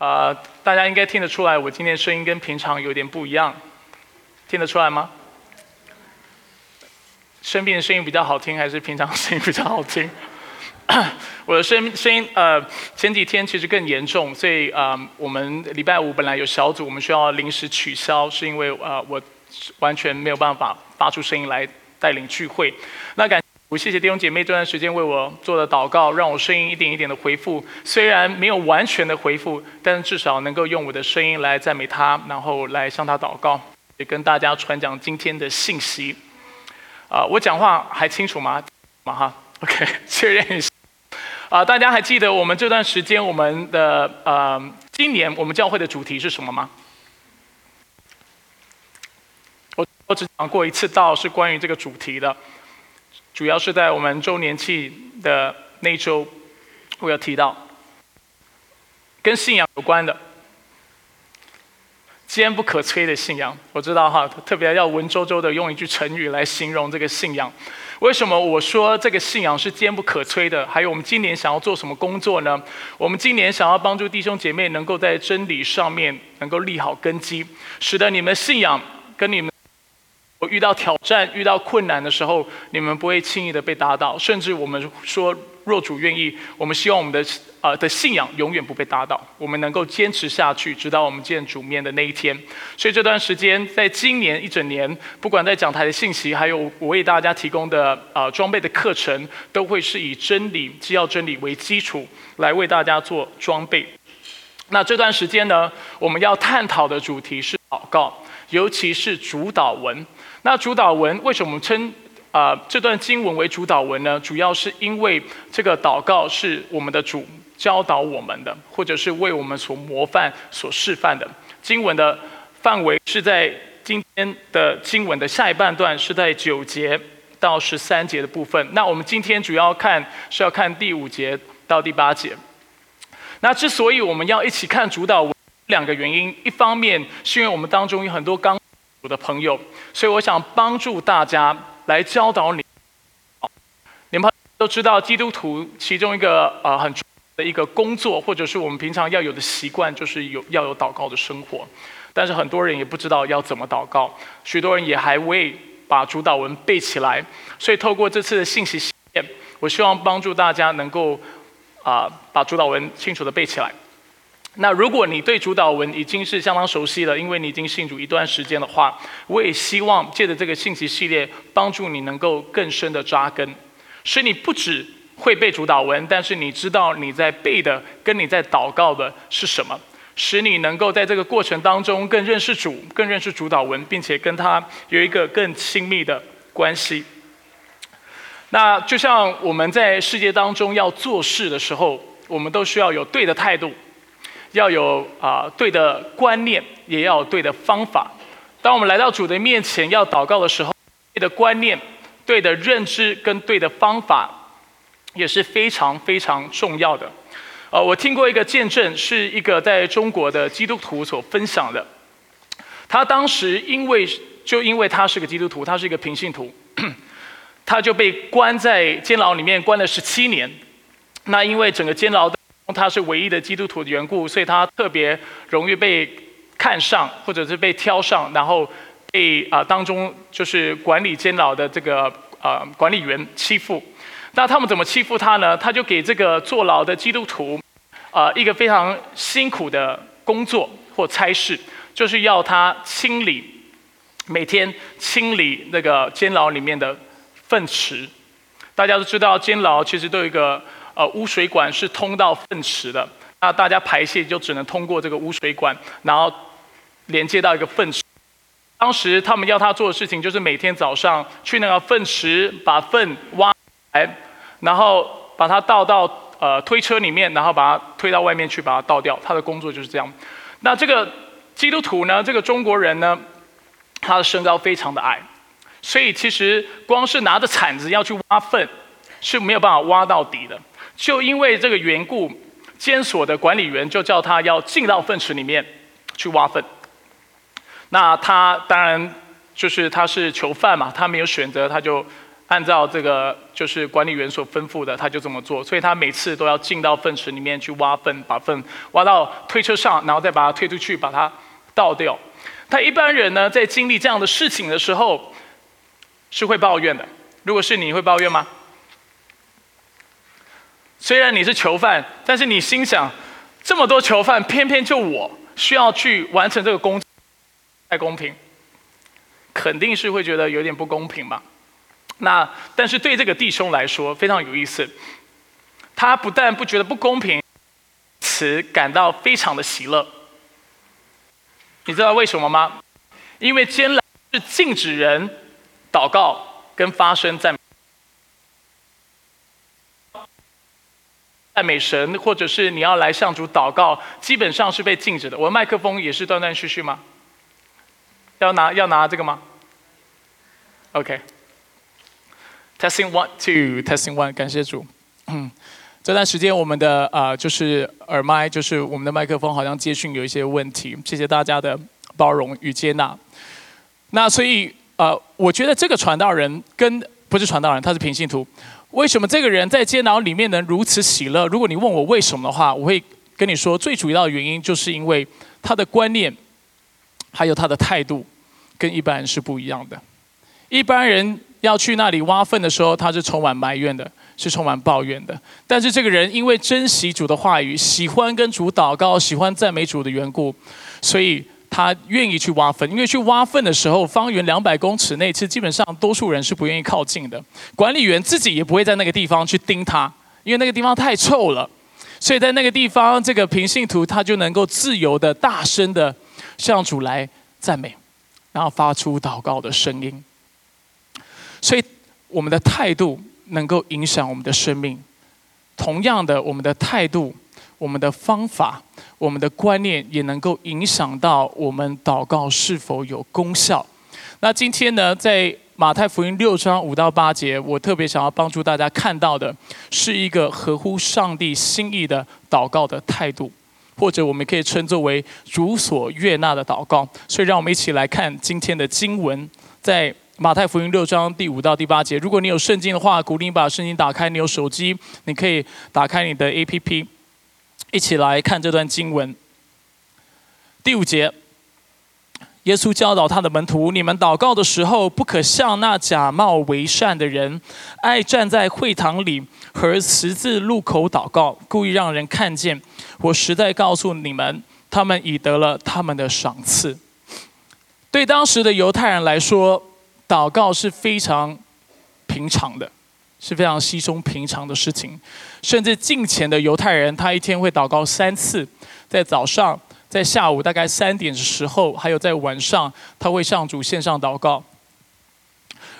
呃，大家应该听得出来，我今天声音跟平常有点不一样，听得出来吗？生病的声音比较好听，还是平常声音比较好听？我的声声音呃，前几天其实更严重，所以呃，我们礼拜五本来有小组，我们需要临时取消，是因为呃，我完全没有办法发出声音来带领聚会。那感我谢谢弟兄姐妹这段时间为我做的祷告，让我声音一点一点的回复。虽然没有完全的回复，但是至少能够用我的声音来赞美他，然后来向他祷告，也跟大家传讲今天的信息。啊，我讲话还清楚吗？吗哈？OK，确认一下。啊，大家还记得我们这段时间我们的呃，今年我们教会的主题是什么吗？我我只讲过一次道，是关于这个主题的。主要是在我们周年庆的那周，我要提到跟信仰有关的、坚不可摧的信仰。我知道哈，特别要文绉绉的用一句成语来形容这个信仰。为什么我说这个信仰是坚不可摧的？还有我们今年想要做什么工作呢？我们今年想要帮助弟兄姐妹能够在真理上面能够立好根基，使得你们信仰跟你们。我遇到挑战、遇到困难的时候，你们不会轻易的被打倒。甚至我们说，若主愿意，我们希望我们的啊的信仰永远不被打倒，我们能够坚持下去，直到我们见主面的那一天。所以这段时间，在今年一整年，不管在讲台的信息，还有我为大家提供的啊装备的课程，都会是以真理、基要真理为基础，来为大家做装备。那这段时间呢，我们要探讨的主题是祷告，尤其是主导文。那主导文为什么称啊这段经文为主导文呢？主要是因为这个祷告是我们的主教导我们的，或者是为我们所模范、所示范的。经文的范围是在今天的经文的下一半段，是在九节到十三节的部分。那我们今天主要看是要看第五节到第八节。那之所以我们要一起看主导文，两个原因，一方面是因为我们当中有很多刚。我的朋友，所以我想帮助大家来教导你。你们都知道，基督徒其中一个呃很重要的一个工作，或者是我们平常要有的习惯，就是有要有祷告的生活。但是很多人也不知道要怎么祷告，许多人也还未把主导文背起来。所以透过这次的信息，我希望帮助大家能够啊把主导文清楚的背起来。那如果你对主导文已经是相当熟悉了，因为你已经信主一段时间的话，我也希望借着这个信息系列，帮助你能够更深的扎根，使你不只会背主导文，但是你知道你在背的跟你在祷告的是什么，使你能够在这个过程当中更认识主，更认识主导文，并且跟他有一个更亲密的关系。那就像我们在世界当中要做事的时候，我们都需要有对的态度。要有啊对的观念，也要有对的方法。当我们来到主的面前要祷告的时候，对的观念、对的认知跟对的方法，也是非常非常重要的。呃，我听过一个见证，是一个在中国的基督徒所分享的。他当时因为就因为他是个基督徒，他是一个平信徒，他就被关在监牢里面关了十七年。那因为整个监牢的。他是唯一的基督徒的缘故，所以他特别容易被看上，或者是被挑上，然后被啊当中就是管理监牢的这个啊管理员欺负。那他们怎么欺负他呢？他就给这个坐牢的基督徒啊一个非常辛苦的工作或差事，就是要他清理每天清理那个监牢里面的粪池。大家都知道，监牢其实都有一个。呃，污水管是通到粪池的，那大家排泄就只能通过这个污水管，然后连接到一个粪池。当时他们要他做的事情就是每天早上去那个粪池把粪挖来，然后把它倒到呃推车里面，然后把它推到外面去把它倒掉。他的工作就是这样。那这个基督徒呢，这个中国人呢，他的身高非常的矮，所以其实光是拿着铲子要去挖粪是没有办法挖到底的。就因为这个缘故，监所的管理员就叫他要进到粪池里面去挖粪。那他当然就是他是囚犯嘛，他没有选择，他就按照这个就是管理员所吩咐的，他就这么做。所以他每次都要进到粪池里面去挖粪，把粪挖到推车上，然后再把它推出去，把它倒掉。他一般人呢，在经历这样的事情的时候，是会抱怨的。如果是你会抱怨吗？虽然你是囚犯，但是你心想，这么多囚犯，偏偏就我需要去完成这个工，太公平，肯定是会觉得有点不公平吧。那但是对这个弟兄来说非常有意思，他不但不觉得不公平，此感到非常的喜乐。你知道为什么吗？因为监牢是禁止人祷告跟发声赞赞美神，或者是你要来向主祷告，基本上是被禁止的。我的麦克风也是断断续续吗？要拿要拿这个吗？OK。Testing one two testing one，感谢主。这段时间我们的啊就是耳麦，就是我们的麦克风好像接讯有一些问题，谢谢大家的包容与接纳。那所以呃，我觉得这个传道人跟不是传道人，他是平信徒。为什么这个人在监牢里面能如此喜乐？如果你问我为什么的话，我会跟你说，最主要的原因就是因为他的观念还有他的态度跟一般人是不一样的。一般人。要去那里挖粪的时候，他是充满埋怨的，是充满抱怨的。但是这个人因为珍惜主的话语，喜欢跟主祷告，喜欢赞美主的缘故，所以他愿意去挖粪。因为去挖粪的时候，方圆两百公尺内，其实基本上多数人是不愿意靠近的。管理员自己也不会在那个地方去盯他，因为那个地方太臭了。所以在那个地方，这个平信徒他就能够自由的、大声的向主来赞美，然后发出祷告的声音。所以，我们的态度能够影响我们的生命。同样的，我们的态度、我们的方法、我们的观念，也能够影响到我们祷告是否有功效。那今天呢，在马太福音六章五到八节，我特别想要帮助大家看到的，是一个合乎上帝心意的祷告的态度，或者我们可以称作为主所悦纳的祷告。所以，让我们一起来看今天的经文，在。马太福音六章第五到第八节，如果你有圣经的话，鼓励你把圣经打开。你有手机，你可以打开你的 APP，一起来看这段经文。第五节，耶稣教导他的门徒：你们祷告的时候，不可像那假冒为善的人，爱站在会堂里和十字路口祷告，故意让人看见。我实在告诉你们，他们已得了他们的赏赐。对当时的犹太人来说，祷告是非常平常的，是非常稀松平常的事情。甚至近前的犹太人，他一天会祷告三次，在早上，在下午大概三点的时候，还有在晚上，他会向主线上祷告。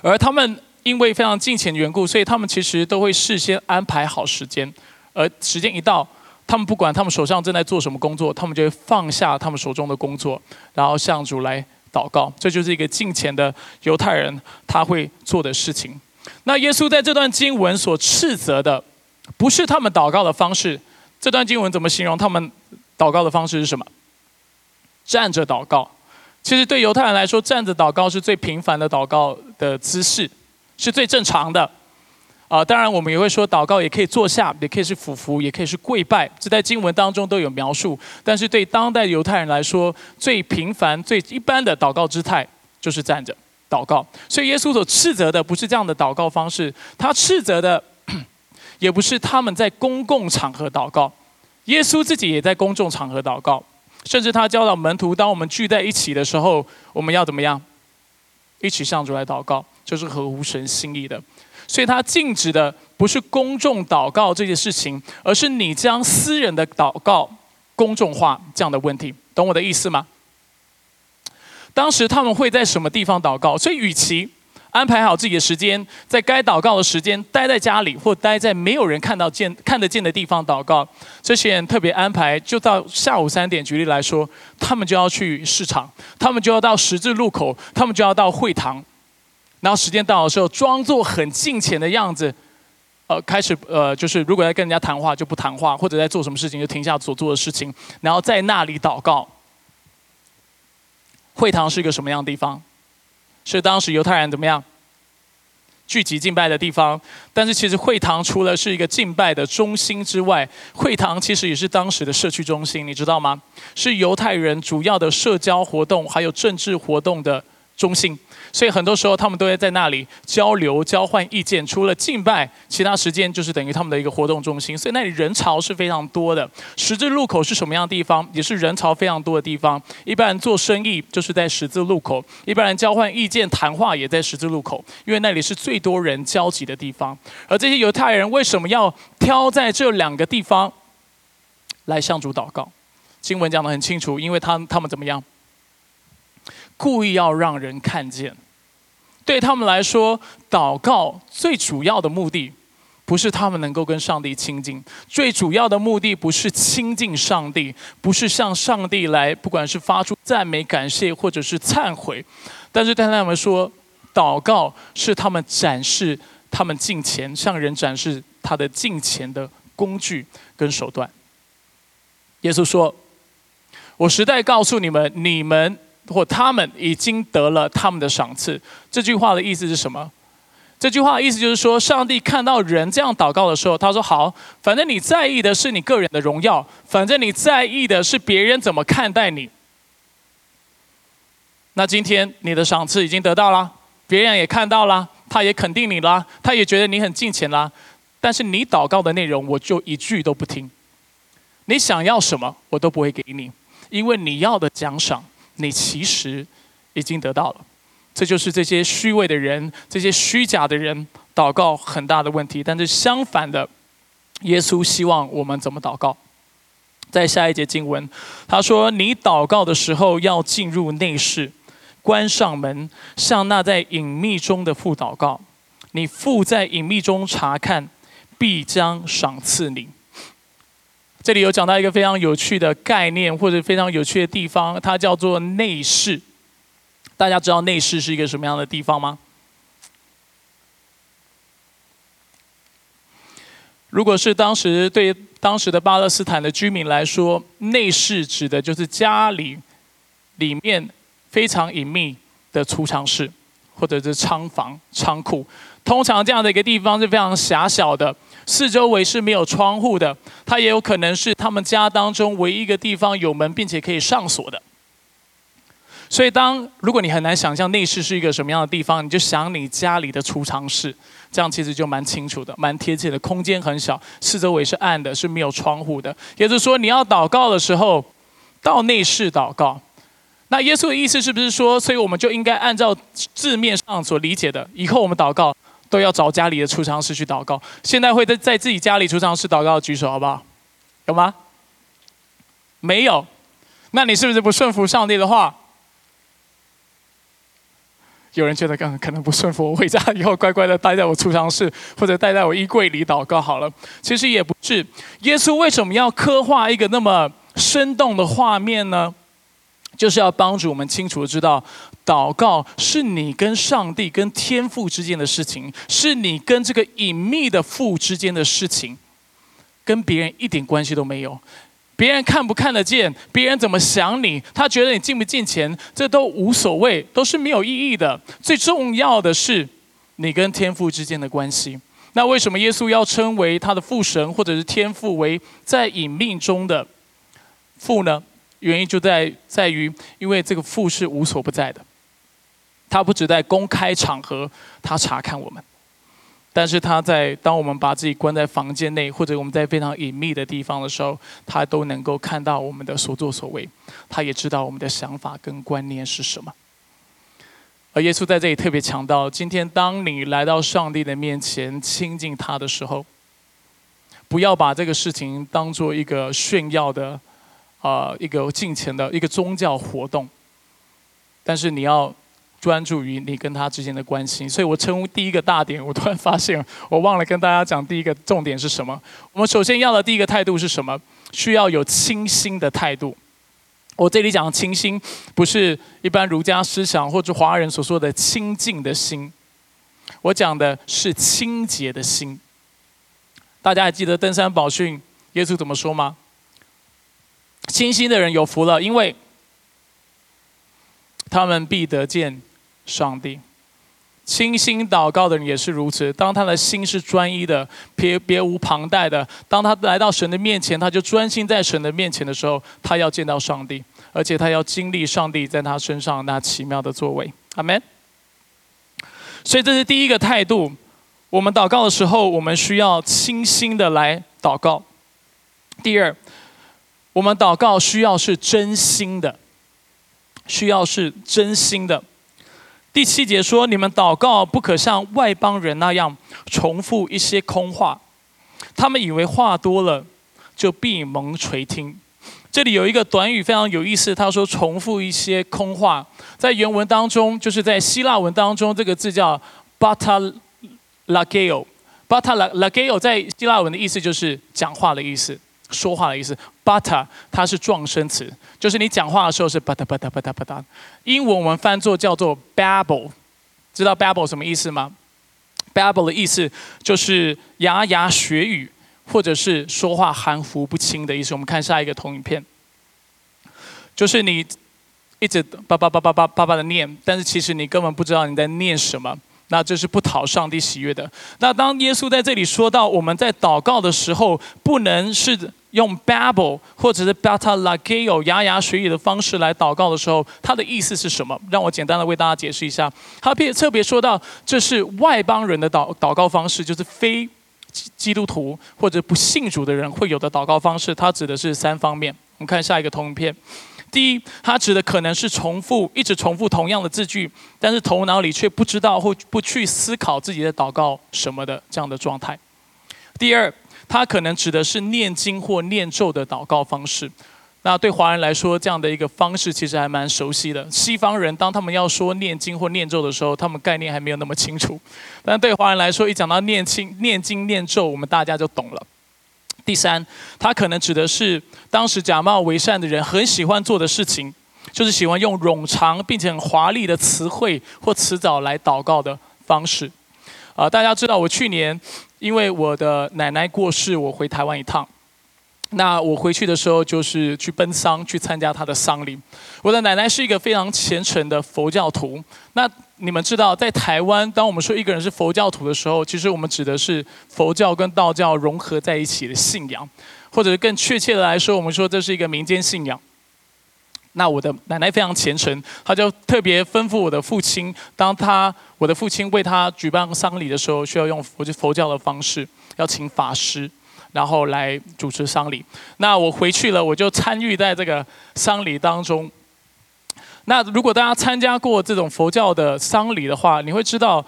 而他们因为非常近前的缘故，所以他们其实都会事先安排好时间，而时间一到，他们不管他们手上正在做什么工作，他们就会放下他们手中的工作，然后向主来。祷告，这就是一个敬虔的犹太人他会做的事情。那耶稣在这段经文所斥责的，不是他们祷告的方式。这段经文怎么形容他们祷告的方式是什么？站着祷告。其实对犹太人来说，站着祷告是最平凡的祷告的姿势，是最正常的。啊，当然我们也会说，祷告也可以坐下，也可以是俯伏，也可以是跪拜，这在经文当中都有描述。但是对当代犹太人来说，最平凡、最一般的祷告姿态就是站着祷告。所以耶稣所斥责的不是这样的祷告方式，他斥责的 也不是他们在公共场合祷告。耶稣自己也在公众场合祷告，甚至他教导门徒，当我们聚在一起的时候，我们要怎么样？一起向主来祷告，就是合乎神心意的。所以，他禁止的不是公众祷告这件事情，而是你将私人的祷告公众化这样的问题，懂我的意思吗？当时他们会在什么地方祷告？所以，与其安排好自己的时间，在该祷告的时间待在家里，或待在没有人看到见看得见的地方祷告，这些人特别安排，就到下午三点。举例来说，他们就要去市场，他们就要到十字路口，他们就要到会堂。然后时间到的时候，装作很近前的样子，呃，开始呃，就是如果在跟人家谈话就不谈话，或者在做什么事情就停下所做的事情，然后在那里祷告。会堂是一个什么样的地方？是当时犹太人怎么样聚集敬拜的地方。但是其实会堂除了是一个敬拜的中心之外，会堂其实也是当时的社区中心，你知道吗？是犹太人主要的社交活动还有政治活动的中心。所以很多时候他们都会在那里交流、交换意见。除了敬拜，其他时间就是等于他们的一个活动中心。所以那里人潮是非常多的。十字路口是什么样的地方？也是人潮非常多的地方。一般人做生意就是在十字路口，一般人交换意见、谈话也在十字路口，因为那里是最多人交集的地方。而这些犹太人为什么要挑在这两个地方来向主祷告？经文讲得很清楚，因为他他们怎么样？故意要让人看见，对他们来说，祷告最主要的目的，不是他们能够跟上帝亲近，最主要的目的不是亲近上帝，不是向上帝来，不管是发出赞美、感谢，或者是忏悔，但是对他们说，祷告是他们展示他们敬虔，向人展示他的敬虔的工具跟手段。耶稣说：“我实在告诉你们，你们。”或他们已经得了他们的赏赐。这句话的意思是什么？这句话的意思就是说，上帝看到人这样祷告的时候，他说：“好，反正你在意的是你个人的荣耀，反正你在意的是别人怎么看待你。那今天你的赏赐已经得到了，别人也看到了，他也肯定你了，他也觉得你很敬虔了。但是你祷告的内容，我就一句都不听。你想要什么，我都不会给你，因为你要的奖赏。”你其实已经得到了，这就是这些虚伪的人、这些虚假的人祷告很大的问题。但是相反的，耶稣希望我们怎么祷告？在下一节经文，他说：“你祷告的时候要进入内室，关上门，向那在隐秘中的父祷告。你父在隐秘中查看，必将赏赐你。”这里有讲到一个非常有趣的概念，或者非常有趣的地方，它叫做内室。大家知道内室是一个什么样的地方吗？如果是当时对当时的巴勒斯坦的居民来说，内室指的就是家里里面非常隐秘的储藏室，或者是仓房、仓库。通常这样的一个地方是非常狭小的。四周围是没有窗户的，它也有可能是他们家当中唯一一个地方有门并且可以上锁的。所以，当如果你很难想象内室是一个什么样的地方，你就想你家里的储藏室，这样其实就蛮清楚的、蛮贴切的。空间很小，四周围是暗的，是没有窗户的。也就是说，你要祷告的时候，到内室祷告。那耶稣的意思是不是说，所以我们就应该按照字面上所理解的，以后我们祷告？都要找家里的储藏室去祷告。现在会在在自己家里储藏室祷告，举手好不好？有吗？没有。那你是不是不顺服上帝的话？有人觉得刚可能不顺服，我回家以后乖乖的待在我储藏室，或者待在我衣柜里祷告好了。其实也不是。耶稣为什么要刻画一个那么生动的画面呢？就是要帮助我们清楚的知道，祷告是你跟上帝、跟天父之间的事情，是你跟这个隐秘的父之间的事情，跟别人一点关系都没有。别人看不看得见，别人怎么想你，他觉得你进不进钱，这都无所谓，都是没有意义的。最重要的是你跟天父之间的关系。那为什么耶稣要称为他的父神，或者是天父为在隐秘中的父呢？原因就在在于，因为这个父是无所不在的，他不只在公开场合他查看我们，但是他在当我们把自己关在房间内，或者我们在非常隐秘的地方的时候，他都能够看到我们的所作所为，他也知道我们的想法跟观念是什么。而耶稣在这里特别强调，今天当你来到上帝的面前亲近他的时候，不要把这个事情当做一个炫耀的。啊，一个敬虔的一个宗教活动，但是你要专注于你跟他之间的关系。所以我称呼第一个大点，我突然发现我忘了跟大家讲第一个重点是什么。我们首先要的第一个态度是什么？需要有清新的态度。我这里讲的清新，不是一般儒家思想或者华人所说的清净的心，我讲的是清洁的心。大家还记得登山宝训耶稣怎么说吗？清心的人有福了，因为他们必得见上帝。清心祷告的人也是如此。当他的心是专一的，别别无旁贷的，当他来到神的面前，他就专心在神的面前的时候，他要见到上帝，而且他要经历上帝在他身上那奇妙的作为。阿门。所以这是第一个态度。我们祷告的时候，我们需要清心的来祷告。第二，我们祷告需要是真心的，需要是真心的。第七节说：你们祷告不可像外邦人那样重复一些空话，他们以为话多了就闭蒙垂听。这里有一个短语非常有意思，他说重复一些空话，在原文当中，就是在希腊文当中，这个字叫 “bata lageo”，“bata lageo” 在希腊文的意思就是讲话的意思。说话的意思，butter 它是状声词，就是你讲话的时候是 butter butter butter butter。英文我们翻作叫做 babble，知道 babble 什么意思吗？babble 的意思就是牙牙学语，或者是说话含糊不清的意思。我们看下一个投影片，就是你一直叭叭叭叭叭叭叭的念，但是其实你根本不知道你在念什么。那这是不讨上帝喜悦的。那当耶稣在这里说到我们在祷告的时候，不能是用 Babel 或者是 bata lageo 牙牙学语的方式来祷告的时候，它的意思是什么？让我简单的为大家解释一下。他别特别说到，这是外邦人的祷祷告方式，就是非基督徒或者不信主的人会有的祷告方式。他指的是三方面。我们看下一个通篇。第一，它指的可能是重复，一直重复同样的字句，但是头脑里却不知道或不去思考自己的祷告什么的这样的状态。第二，它可能指的是念经或念咒的祷告方式。那对华人来说，这样的一个方式其实还蛮熟悉的。西方人当他们要说念经或念咒的时候，他们概念还没有那么清楚。但对华人来说，一讲到念经、念经、念咒，我们大家就懂了。第三，他可能指的是当时假冒为善的人很喜欢做的事情，就是喜欢用冗长并且很华丽的词汇或词藻来祷告的方式。啊，大家知道我去年因为我的奶奶过世，我回台湾一趟。那我回去的时候就是去奔丧，去参加她的丧礼。我的奶奶是一个非常虔诚的佛教徒。那你们知道，在台湾，当我们说一个人是佛教徒的时候，其实我们指的是佛教跟道教融合在一起的信仰，或者更确切的来说，我们说这是一个民间信仰。那我的奶奶非常虔诚，她就特别吩咐我的父亲，当他我的父亲为他举办丧礼的时候，需要用佛佛教的方式，要请法师。然后来主持丧礼。那我回去了，我就参与在这个丧礼当中。那如果大家参加过这种佛教的丧礼的话，你会知道，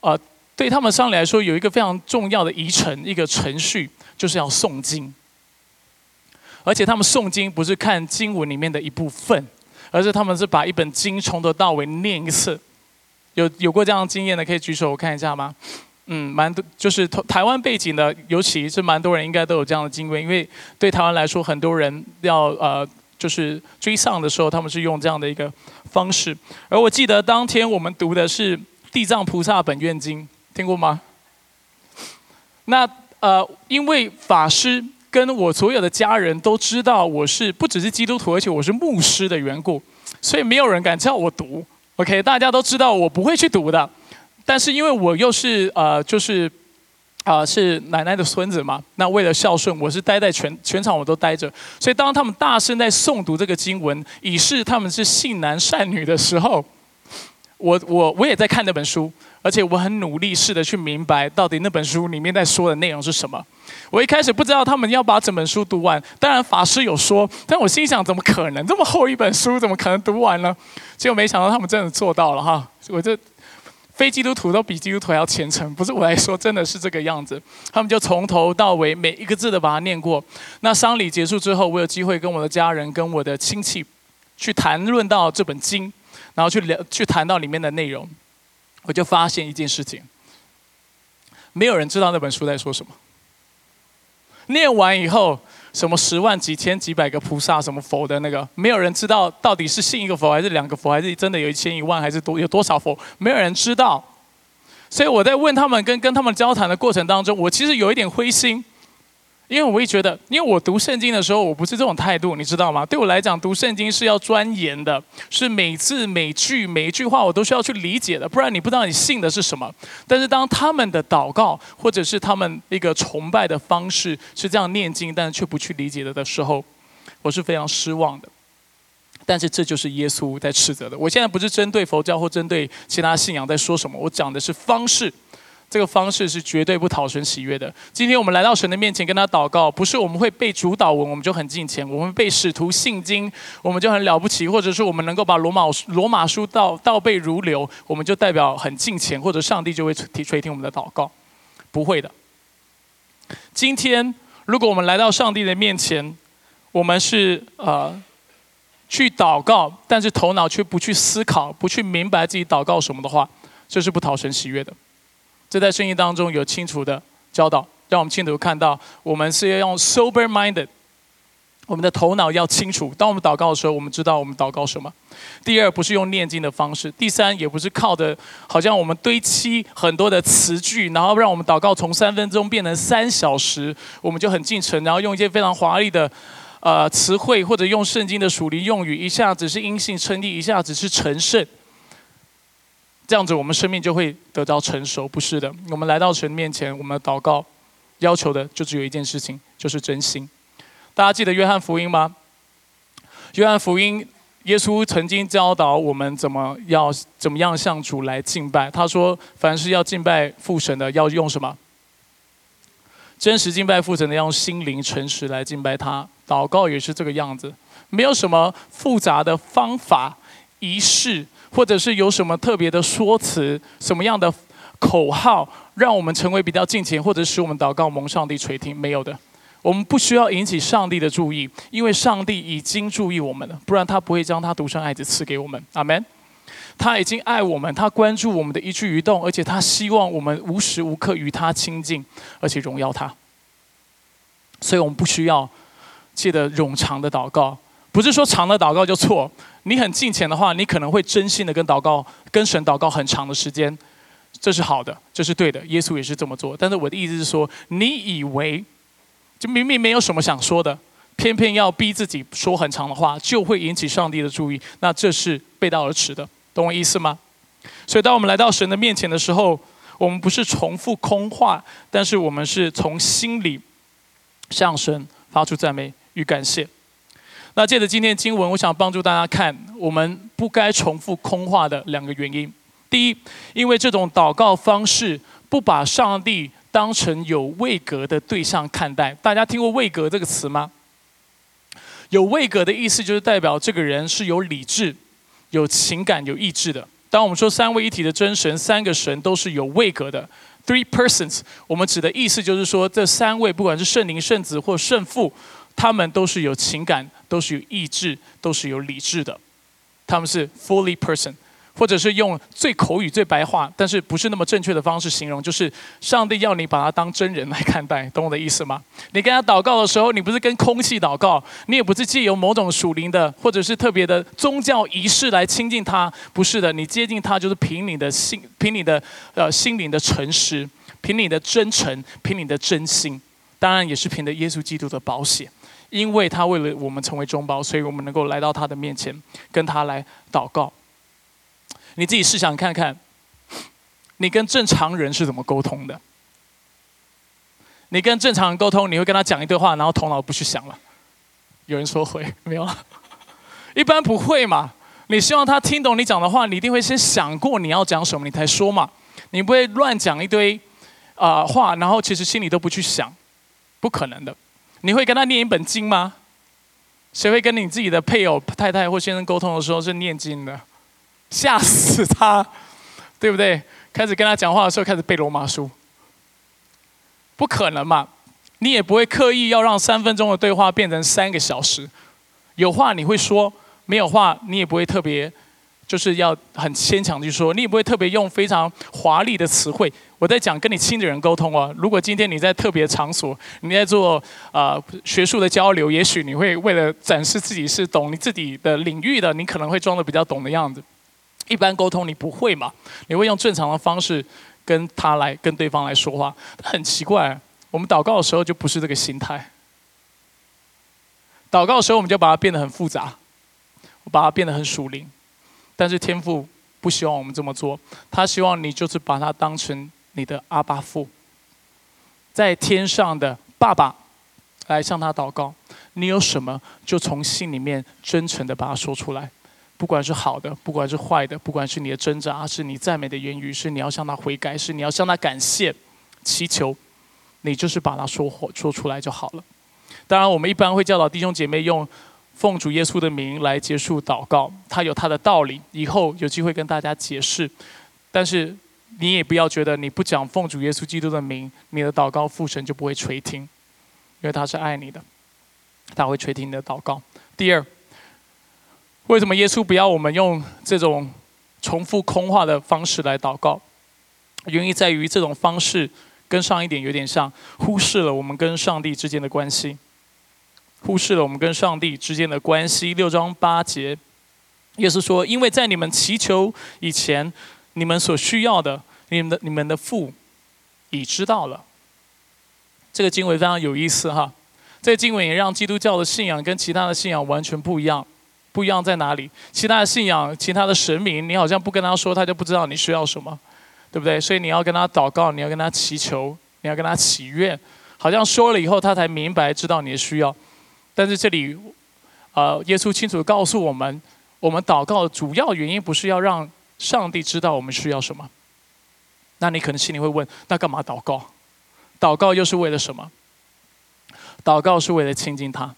呃，对他们丧礼来说，有一个非常重要的仪程，一个程序，就是要诵经。而且他们诵经不是看经文里面的一部分，而是他们是把一本经从头到尾念一次。有有过这样的经验的，可以举手我看一下吗？嗯，蛮多就是台湾背景的，尤其是蛮多人应该都有这样的经验，因为对台湾来说，很多人要呃就是追丧的时候，他们是用这样的一个方式。而我记得当天我们读的是《地藏菩萨本愿经》，听过吗？那呃，因为法师跟我所有的家人都知道我是不只是基督徒，而且我是牧师的缘故，所以没有人敢叫我读。OK，大家都知道我不会去读的。但是因为我又是呃，就是啊，是奶奶的孙子嘛，那为了孝顺，我是待在全全场我都待着。所以当他们大声在诵读这个经文，以示他们是信男善女的时候，我我我也在看那本书，而且我很努力试着去明白到底那本书里面在说的内容是什么。我一开始不知道他们要把整本书读完，当然法师有说，但我心想怎么可能这么厚一本书，怎么可能读完呢？结果没想到他们真的做到了哈，我这。非基督徒都比基督徒还要虔诚，不是我来说，真的是这个样子。他们就从头到尾每一个字的把它念过。那丧礼结束之后，我有机会跟我的家人、跟我的亲戚去谈论到这本经，然后去聊、去谈到里面的内容，我就发现一件事情：没有人知道那本书在说什么。念完以后。什么十万几千几百个菩萨，什么佛的那个，没有人知道到底是信一个佛还是两个佛，还是真的有一千一万，还是多有多少佛，没有人知道。所以我在问他们跟跟他们交谈的过程当中，我其实有一点灰心，因为我会觉得，因为我读圣经的时候，我不是这种态度，你知道吗？对我来讲，读圣经是要钻研的，是每字每句每一句话我都需要去理解的，不然你不知道你信的是什么。但是当他们的祷告或者是他们一个崇拜的方式是这样念经，但是却不去理解的的时候，我是非常失望的。但是这就是耶稣在斥责的。我现在不是针对佛教或针对其他信仰在说什么，我讲的是方式。这个方式是绝对不讨神喜悦的。今天我们来到神的面前跟他祷告，不是我们会背主导文我们就很敬虔，我们背使徒信经我们就很了不起，或者是我们能够把罗马罗马书倒倒背如流，我们就代表很敬虔，或者上帝就会提垂听我们的祷告。不会的。今天如果我们来到上帝的面前，我们是呃去祷告，但是头脑却不去思考，不去明白自己祷告什么的话，这是不讨神喜悦的。这在圣经当中有清楚的教导，让我们清楚看到，我们是要用 sober minded，我们的头脑要清楚。当我们祷告的时候，我们知道我们祷告什么。第二，不是用念经的方式；第三，也不是靠的，好像我们堆砌很多的词句，然后让我们祷告从三分钟变成三小时，我们就很进程，然后用一些非常华丽的呃词汇，或者用圣经的属灵用语，一下子是阴性称义，一下子是成圣。这样子，我们生命就会得到成熟，不是的。我们来到神面前，我们祷告要求的就只有一件事情，就是真心。大家记得约翰福音吗？约翰福音，耶稣曾经教导我们怎么要怎么样向主来敬拜。他说，凡是要敬拜父神的，要用什么？真实敬拜父神的，要用心灵诚实来敬拜他。祷告也是这个样子，没有什么复杂的方法仪式。或者是有什么特别的说辞，什么样的口号，让我们成为比较敬虔，或者使我们祷告蒙上帝垂听？没有的，我们不需要引起上帝的注意，因为上帝已经注意我们了，不然他不会将他独生爱子赐给我们。阿门。他已经爱我们，他关注我们的一举一动，而且他希望我们无时无刻与他亲近，而且荣耀他。所以我们不需要记得冗长的祷告，不是说长的祷告就错。你很敬虔的话，你可能会真心的跟祷告、跟神祷告很长的时间，这是好的，这是对的。耶稣也是这么做。但是我的意思是说，你以为就明明没有什么想说的，偏偏要逼自己说很长的话，就会引起上帝的注意，那这是背道而驰的，懂我意思吗？所以当我们来到神的面前的时候，我们不是重复空话，但是我们是从心里向神发出赞美与感谢。那借着今天经文，我想帮助大家看，我们不该重复空话的两个原因。第一，因为这种祷告方式不把上帝当成有位格的对象看待。大家听过位格这个词吗？有位格的意思就是代表这个人是有理智、有情感、有意志的。当我们说三位一体的真神，三个神都是有位格的 （three persons），我们指的意思就是说，这三位不管是圣灵、圣子或圣父。他们都是有情感，都是有意志，都是有理智的。他们是 fully person，或者是用最口语、最白话，但是不是那么正确的方式形容，就是上帝要你把他当真人来看待，懂我的意思吗？你跟他祷告的时候，你不是跟空气祷告，你也不是借由某种属灵的或者是特别的宗教仪式来亲近他，不是的，你接近他就是凭你的心，凭你的呃心灵的诚实，凭你的真诚，凭你的真心，当然也是凭着耶稣基督的保险。因为他为了我们成为中保，所以我们能够来到他的面前，跟他来祷告。你自己试想看看，你跟正常人是怎么沟通的？你跟正常人沟通，你会跟他讲一堆话，然后头脑不去想了。有人说会，没有？一般不会嘛。你希望他听懂你讲的话，你一定会先想过你要讲什么，你才说嘛。你不会乱讲一堆啊话，然后其实心里都不去想，不可能的。你会跟他念一本经吗？谁会跟你自己的配偶、太太或先生沟通的时候是念经的？吓死他，对不对？开始跟他讲话的时候开始背罗马书，不可能嘛？你也不会刻意要让三分钟的对话变成三个小时。有话你会说，没有话你也不会特别。就是要很牵强去说，你也不会特别用非常华丽的词汇。我在讲跟你亲的人沟通哦。如果今天你在特别场所，你在做啊学术的交流，也许你会为了展示自己是懂你自己的领域的，你可能会装的比较懂的样子。一般沟通你不会嘛？你会用正常的方式跟他来跟对方来说话，很奇怪。我们祷告的时候就不是这个心态。祷告的时候，我们就把它变得很复杂，我把它变得很属灵。但是天父不希望我们这么做，他希望你就是把他当成你的阿爸父，在天上的爸爸来向他祷告。你有什么，就从心里面真诚的把它说出来，不管是好的，不管是坏的，不管是你的挣扎，是你赞美的言语，是你要向他悔改，是你要向他感谢、祈求，你就是把它说说出来就好了。当然，我们一般会教导弟兄姐妹用奉主耶稣的名来结束祷告，它有它的道理，以后有机会跟大家解释。但是你也不要觉得你不讲奉主耶稣基督的名，你的祷告父神就不会垂听，因为他是爱你的，他会垂听你的祷告。第二，为什么耶稣不要我们用这种重复空话的方式来祷告？原因在于这种方式跟上一点有点像，忽视了我们跟上帝之间的关系。忽视了我们跟上帝之间的关系。六章八节，耶稣说：“因为在你们祈求以前，你们所需要的，你们的你们的父已知道了。”这个经文非常有意思哈。这个经文也让基督教的信仰跟其他的信仰完全不一样。不一样在哪里？其他的信仰，其他的神明，你好像不跟他说，他就不知道你需要什么，对不对？所以你要跟他祷告，你要跟他祈求，你要跟他祈愿，好像说了以后，他才明白知道你的需要。但是这里，呃，耶稣清楚的告诉我们，我们祷告的主要原因不是要让上帝知道我们需要什么。那你可能心里会问：那干嘛祷告？祷告又是为了什么？祷告是为了亲近他，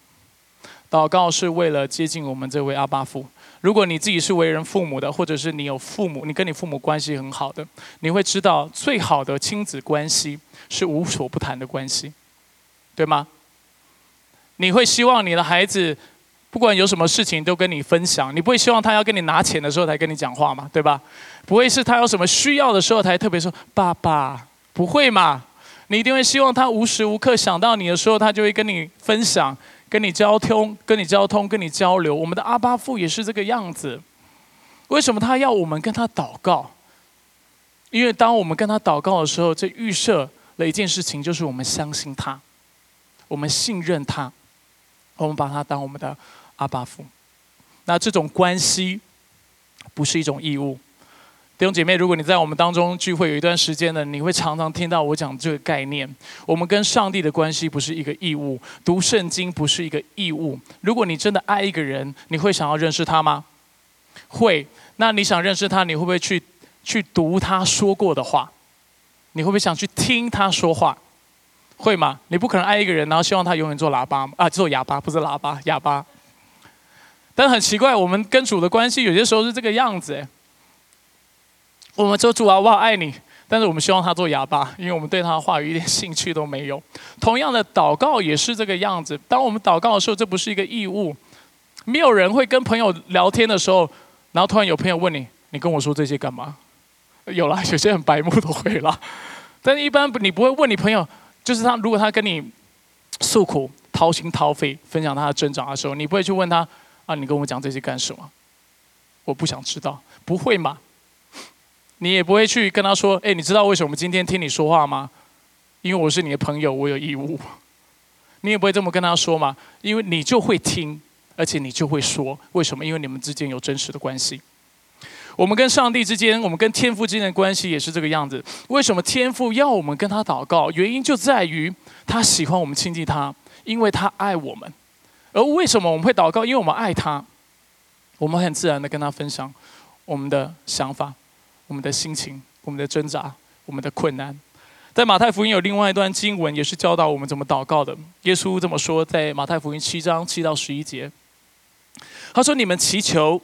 祷告是为了接近我们这位阿巴父。如果你自己是为人父母的，或者是你有父母，你跟你父母关系很好的，你会知道，最好的亲子关系是无所不谈的关系，对吗？你会希望你的孩子，不管有什么事情都跟你分享。你不会希望他要跟你拿钱的时候才跟你讲话嘛，对吧？不会是他有什么需要的时候才特别说爸爸，不会嘛？你一定会希望他无时无刻想到你的时候，他就会跟你分享、跟你交通、跟你交通、跟你交流。我们的阿巴父也是这个样子。为什么他要我们跟他祷告？因为当我们跟他祷告的时候，这预设了一件事情，就是我们相信他，我们信任他。我们把他当我们的阿爸父，那这种关系不是一种义务。弟兄姐妹，如果你在我们当中聚会有一段时间呢，你会常常听到我讲这个概念。我们跟上帝的关系不是一个义务，读圣经不是一个义务。如果你真的爱一个人，你会想要认识他吗？会。那你想认识他，你会不会去去读他说过的话？你会不会想去听他说话？会吗？你不可能爱一个人，然后希望他永远做喇叭啊，做哑巴不是喇叭，哑巴。但很奇怪，我们跟主的关系有些时候是这个样子哎。我们说主啊，我好爱你，但是我们希望他做哑巴，因为我们对他的话语一点兴趣都没有。同样的，祷告也是这个样子。当我们祷告的时候，这不是一个义务。没有人会跟朋友聊天的时候，然后突然有朋友问你：“你跟我说这些干嘛？”有啦，有些很白目都会啦。但一般你不会问你朋友。就是他，如果他跟你诉苦、掏心掏肺分享他的挣扎的时候，你不会去问他啊，你跟我讲这些干什么？我不想知道，不会吗？你也不会去跟他说，哎，你知道为什么今天听你说话吗？因为我是你的朋友，我有义务。你也不会这么跟他说嘛？因为你就会听，而且你就会说，为什么？因为你们之间有真实的关系。我们跟上帝之间，我们跟天父之间的关系也是这个样子。为什么天父要我们跟他祷告？原因就在于他喜欢我们亲近他，因为他爱我们。而为什么我们会祷告？因为我们爱他，我们很自然的跟他分享我们的想法、我们的心情、我们的挣扎、我们的困难。在马太福音有另外一段经文，也是教导我们怎么祷告的。耶稣这么说，在马太福音七章七到十一节，他说：“你们祈求。”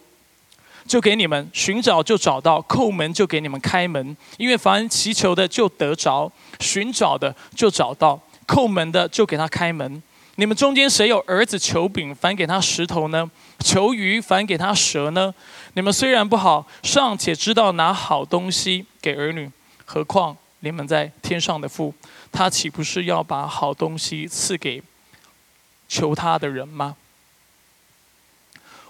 就给你们寻找，就找到；叩门就给你们开门。因为凡祈求的就得着，寻找的就找到，叩门的就给他开门。你们中间谁有儿子求饼，反给他石头呢？求鱼，反给他蛇呢？你们虽然不好，尚且知道拿好东西给儿女，何况你们在天上的父，他岂不是要把好东西赐给求他的人吗？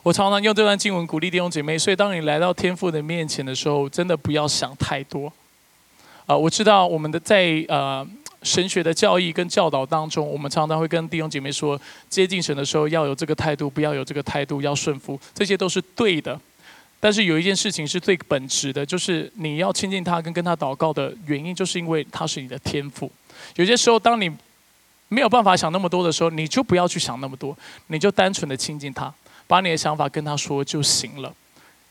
我常常用这段经文鼓励弟兄姐妹，所以当你来到天父的面前的时候，真的不要想太多。啊，我知道我们的在呃神学的教义跟教导当中，我们常常会跟弟兄姐妹说，接近神的时候要有这个态度，不要有这个态度，要顺服，这些都是对的。但是有一件事情是最本质的，就是你要亲近他跟跟他祷告的原因，就是因为他是你的天赋。有些时候，当你没有办法想那么多的时候，你就不要去想那么多，你就单纯的亲近他，把你的想法跟他说就行了，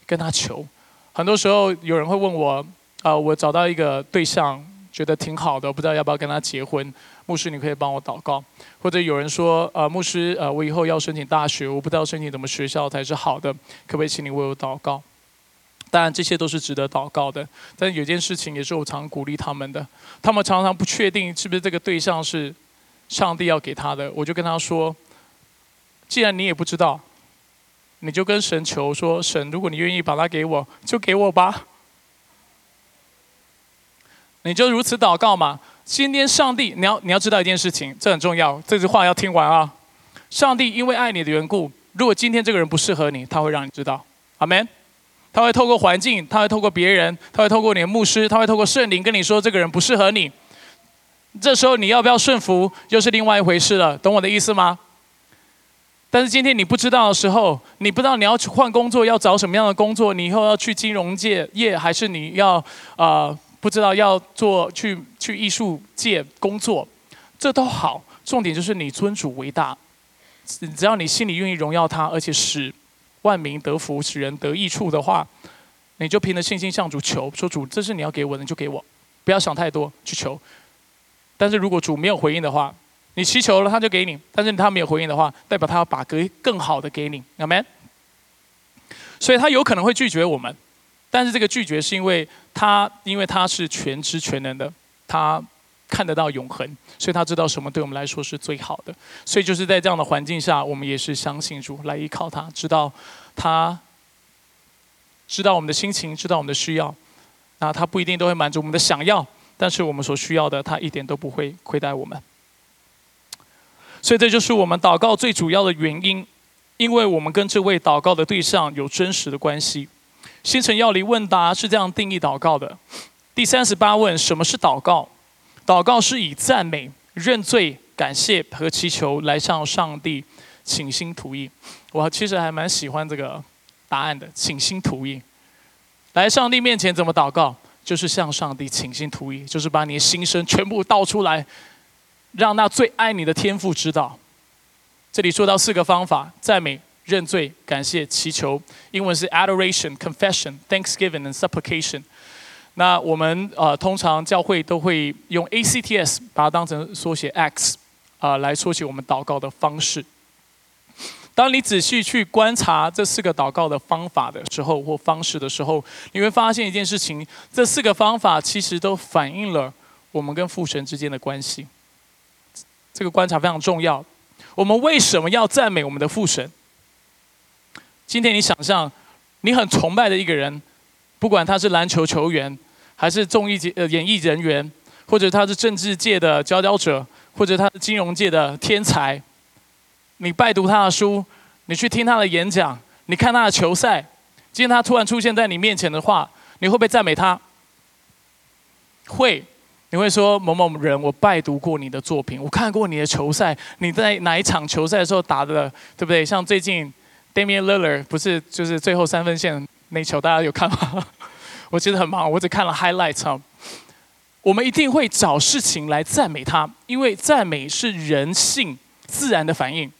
跟他求。很多时候有人会问我，啊，我找到一个对象，觉得挺好的，不知道要不要跟他结婚。牧师，你可以帮我祷告。或者有人说，呃，牧师，呃，我以后要申请大学，我不知道申请什么学校才是好的，可不可以请你为我祷告？当然，这些都是值得祷告的。但有件事情也是我常鼓励他们的，他们常常不确定是不是这个对象是上帝要给他的，我就跟他说，既然你也不知道。你就跟神求说：“神，如果你愿意把它给我，就给我吧。”你就如此祷告嘛。今天上帝，你要你要知道一件事情，这很重要。这句话要听完啊。上帝因为爱你的缘故，如果今天这个人不适合你，他会让你知道。阿门。他会透过环境，他会透过别人，他会透过你的牧师，他会透过圣灵跟你说这个人不适合你。这时候你要不要顺服，又是另外一回事了。懂我的意思吗？但是今天你不知道的时候，你不知道你要换工作要找什么样的工作，你以后要去金融界业，还是你要啊不知道要做去去艺术界工作，这都好。重点就是你尊主为大，只要你心里愿意荣耀他，而且使万民得福，使人得益处的话，你就凭着信心向主求，说主，这是你要给我的，你就给我，不要想太多，去求。但是如果主没有回应的话，你祈求了，他就给你；但是他没有回应的话，代表他要把更更好的给你，阿门。所以他有可能会拒绝我们，但是这个拒绝是因为他，因为他是全知全能的，他看得到永恒，所以他知道什么对我们来说是最好的。所以就是在这样的环境下，我们也是相信主，来依靠他，知道他知道我们的心情，知道我们的需要。那他不一定都会满足我们的想要，但是我们所需要的，他一点都不会亏待我们。所以这就是我们祷告最主要的原因，因为我们跟这位祷告的对象有真实的关系。星辰要离问答是这样定义祷告的：第三十八问，什么是祷告？祷告是以赞美、认罪、感谢和祈求来向上帝倾心吐意。我其实还蛮喜欢这个答案的，倾心吐意。来上帝面前怎么祷告？就是向上帝倾心吐意，就是把你的心声全部倒出来。让那最爱你的天父知道。这里说到四个方法：赞美、认罪、感谢、祈求。英文是 adoration、confession、thanksgiving and supplication。那我们呃通常教会都会用 ACTS 把它当成缩写 X 啊来缩写我们祷告的方式。当你仔细去观察这四个祷告的方法的时候或方式的时候，你会发现一件事情：这四个方法其实都反映了我们跟父神之间的关系。这个观察非常重要。我们为什么要赞美我们的父神？今天你想象，你很崇拜的一个人，不管他是篮球球员，还是综艺界呃演艺人员，或者他是政治界的佼佼者，或者他是金融界的天才，你拜读他的书，你去听他的演讲，你看他的球赛，今天他突然出现在你面前的话，你会不会赞美他？会。你会说某某人，我拜读过你的作品，我看过你的球赛，你在哪一场球赛的时候打的，对不对？像最近 Damian Lillard 不是就是最后三分线那球，大家有看吗？我其实很忙，我只看了 highlights 啊。我们一定会找事情来赞美他，因为赞美是人性自然的反应。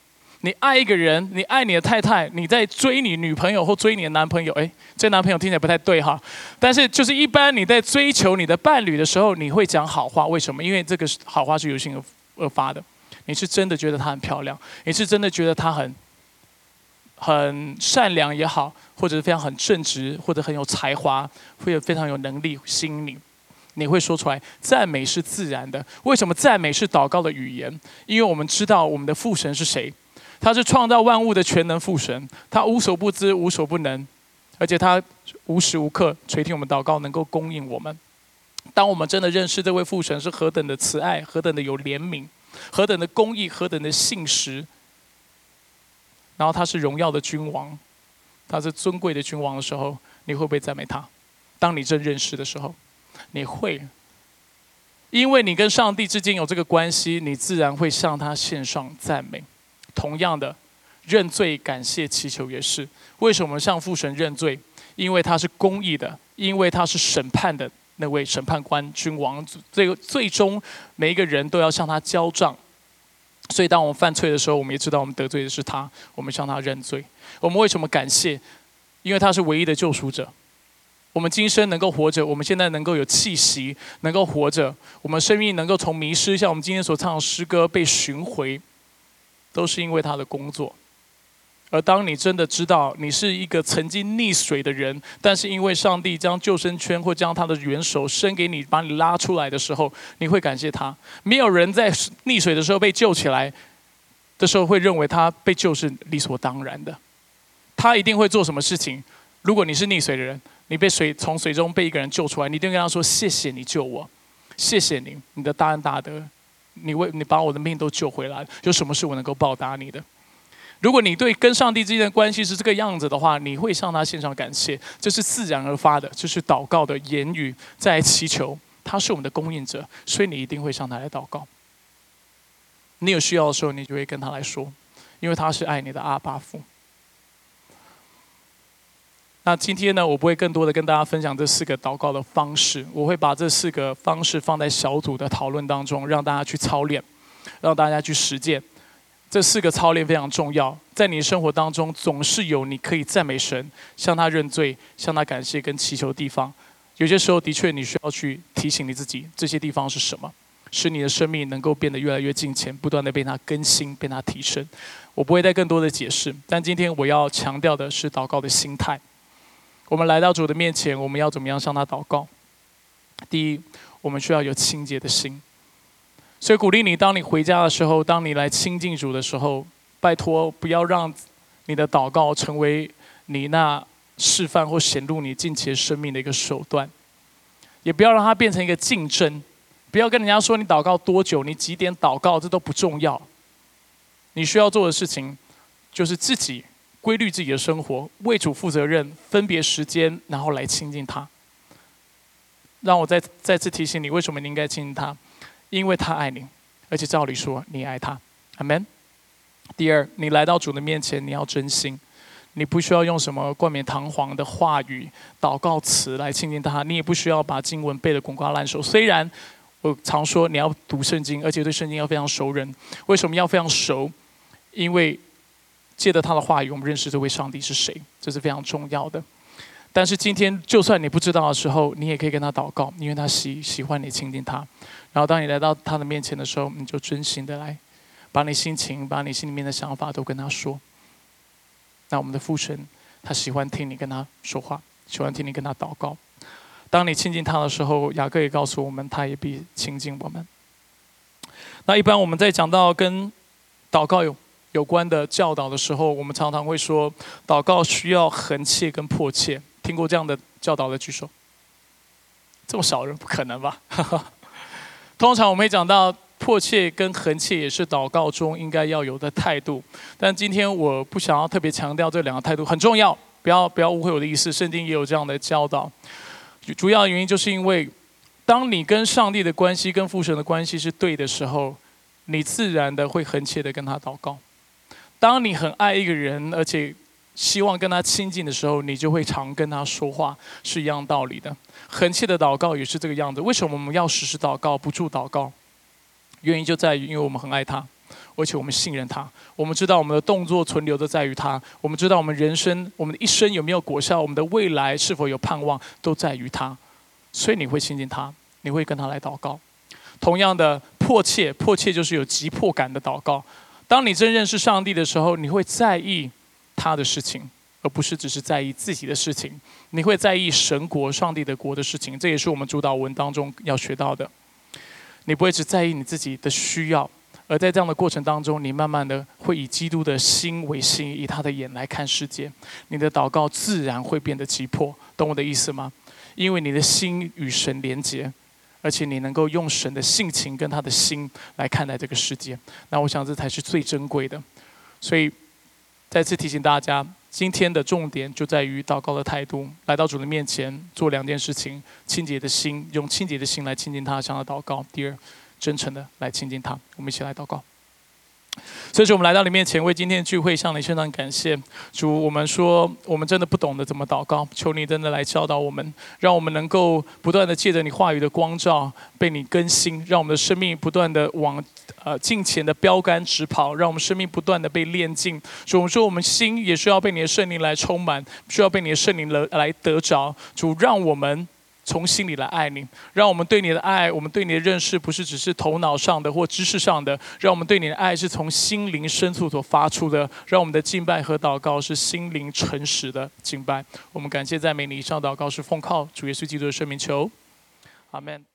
你爱一个人，你爱你的太太，你在追你女朋友或追你的男朋友，哎，这男朋友听起来不太对哈。但是就是一般你在追求你的伴侣的时候，你会讲好话，为什么？因为这个好话是由心而而发的。你是真的觉得她很漂亮，你是真的觉得她很很善良也好，或者是非常很正直，或者很有才华，或者非常有能力吸引你，你会说出来。赞美是自然的。为什么赞美是祷告的语言？因为我们知道我们的父神是谁。他是创造万物的全能父神，他无所不知、无所不能，而且他无时无刻垂听我们祷告，能够供应我们。当我们真的认识这位父神是何等的慈爱、何等的有怜悯、何等的公义、何等的信实，然后他是荣耀的君王，他是尊贵的君王的时候，你会不会赞美他？当你真认识的时候，你会。因为你跟上帝之间有这个关系，你自然会向他献上赞美。同样的，认罪、感谢、祈求也是。为什么向父神认罪？因为他是公义的，因为他是审判的那位审判官、君王。这个最终每一个人都要向他交账。所以，当我们犯罪的时候，我们也知道我们得罪的是他，我们向他认罪。我们为什么感谢？因为他是唯一的救赎者。我们今生能够活着，我们现在能够有气息，能够活着，我们生命能够从迷失，像我们今天所唱的诗歌被寻回，都是因为他的工作。而当你真的知道你是一个曾经溺水的人，但是因为上帝将救生圈或将他的援手伸给你，把你拉出来的时候，你会感谢他。没有人在溺水的时候被救起来的时候会认为他被救是理所当然的，他一定会做什么事情。如果你是溺水的人，你被水从水中被一个人救出来，你一定跟他说：“谢谢你救我，谢谢你，你的大恩大德，你为你把我的命都救回来，有什么事我能够报答你的？”如果你对跟上帝之间的关系是这个样子的话，你会向他献上感谢，这是自然而发的，这是祷告的言语在祈求。他是我们的供应者，所以你一定会向他来祷告。你有需要的时候，你就会跟他来说，因为他是爱你的阿巴父。那今天呢，我不会更多的跟大家分享这四个祷告的方式，我会把这四个方式放在小组的讨论当中，让大家去操练，让大家去实践。这四个操练非常重要，在你生活当中总是有你可以赞美神、向他认罪、向他感谢跟祈求的地方。有些时候的确你需要去提醒你自己，这些地方是什么，使你的生命能够变得越来越近前，不断的被他更新、被他提升。我不会再更多的解释，但今天我要强调的是祷告的心态。我们来到主的面前，我们要怎么样向他祷告？第一，我们需要有清洁的心。所以鼓励你，当你回家的时候，当你来亲近主的时候，拜托不要让你的祷告成为你那示范或显露你近期生命的一个手段，也不要让它变成一个竞争。不要跟人家说你祷告多久，你几点祷告，这都不重要。你需要做的事情就是自己规律自己的生活，为主负责任，分别时间，然后来亲近他。让我再再次提醒你，为什么你应该亲近他？因为他爱你，而且照理说你爱他，阿门。第二，你来到主的面前，你要真心，你不需要用什么冠冕堂皇的话语、祷告词来亲近他，你也不需要把经文背得滚瓜烂熟。虽然我常说你要读圣经，而且对圣经要非常熟人。为什么要非常熟？因为借着他的话语，我们认识这位上帝是谁，这是非常重要的。但是今天，就算你不知道的时候，你也可以跟他祷告，因为他喜喜欢你亲近他。然后当你来到他的面前的时候，你就真心的来，把你心情、把你心里面的想法都跟他说。那我们的父神，他喜欢听你跟他说话，喜欢听你跟他祷告。当你亲近他的时候，雅各也告诉我们，他也必亲近我们。那一般我们在讲到跟祷告有有关的教导的时候，我们常常会说，祷告需要恒切跟迫切。听过这样的教导的举手，这么少人不可能吧？通常我们会讲到迫切跟恒切也是祷告中应该要有的态度，但今天我不想要特别强调这两个态度很重要，不要不要误会我的意思。圣经也有这样的教导，主要原因就是因为，当你跟上帝的关系跟父神的关系是对的时候，你自然的会恒切的跟他祷告。当你很爱一个人，而且希望跟他亲近的时候，你就会常跟他说话，是一样道理的。恒切的祷告也是这个样子。为什么我们要时时祷告，不住祷告？原因就在于，因为我们很爱他，而且我们信任他。我们知道我们的动作存留的在于他。我们知道我们人生，我们的一生有没有果效，我们的未来是否有盼望，都在于他。所以你会亲近他，你会跟他来祷告。同样的，迫切，迫切就是有急迫感的祷告。当你真认识上帝的时候，你会在意。他的事情，而不是只是在意自己的事情。你会在意神国、上帝的国的事情，这也是我们主导文当中要学到的。你不会只在意你自己的需要，而在这样的过程当中，你慢慢的会以基督的心为心，以他的眼来看世界。你的祷告自然会变得急迫，懂我的意思吗？因为你的心与神连结，而且你能够用神的性情跟他的心来看待这个世界。那我想这才是最珍贵的。所以。再次提醒大家，今天的重点就在于祷告的态度，来到主的面前做两件事情：清洁的心，用清洁的心来亲近他，向他祷告；第二，真诚的来亲近他。我们一起来祷告。所以，我们来到你面前，为今天的聚会向你献上感谢。主，我们说，我们真的不懂得怎么祷告，求你真的来教导我们，让我们能够不断的借着你话语的光照，被你更新，让我们的生命不断的往呃近前的标杆直跑，让我们生命不断的被炼净。主，我们说，我们心也需要被你的圣灵来充满，需要被你的圣灵来来得着。主，让我们。从心里来爱你，让我们对你的爱，我们对你的认识，不是只是头脑上的或知识上的，让我们对你的爱是从心灵深处所发出的，让我们的敬拜和祷告是心灵诚实的敬拜。我们感谢赞美你，以上祷告是奉靠主耶稣基督的圣名求，阿门。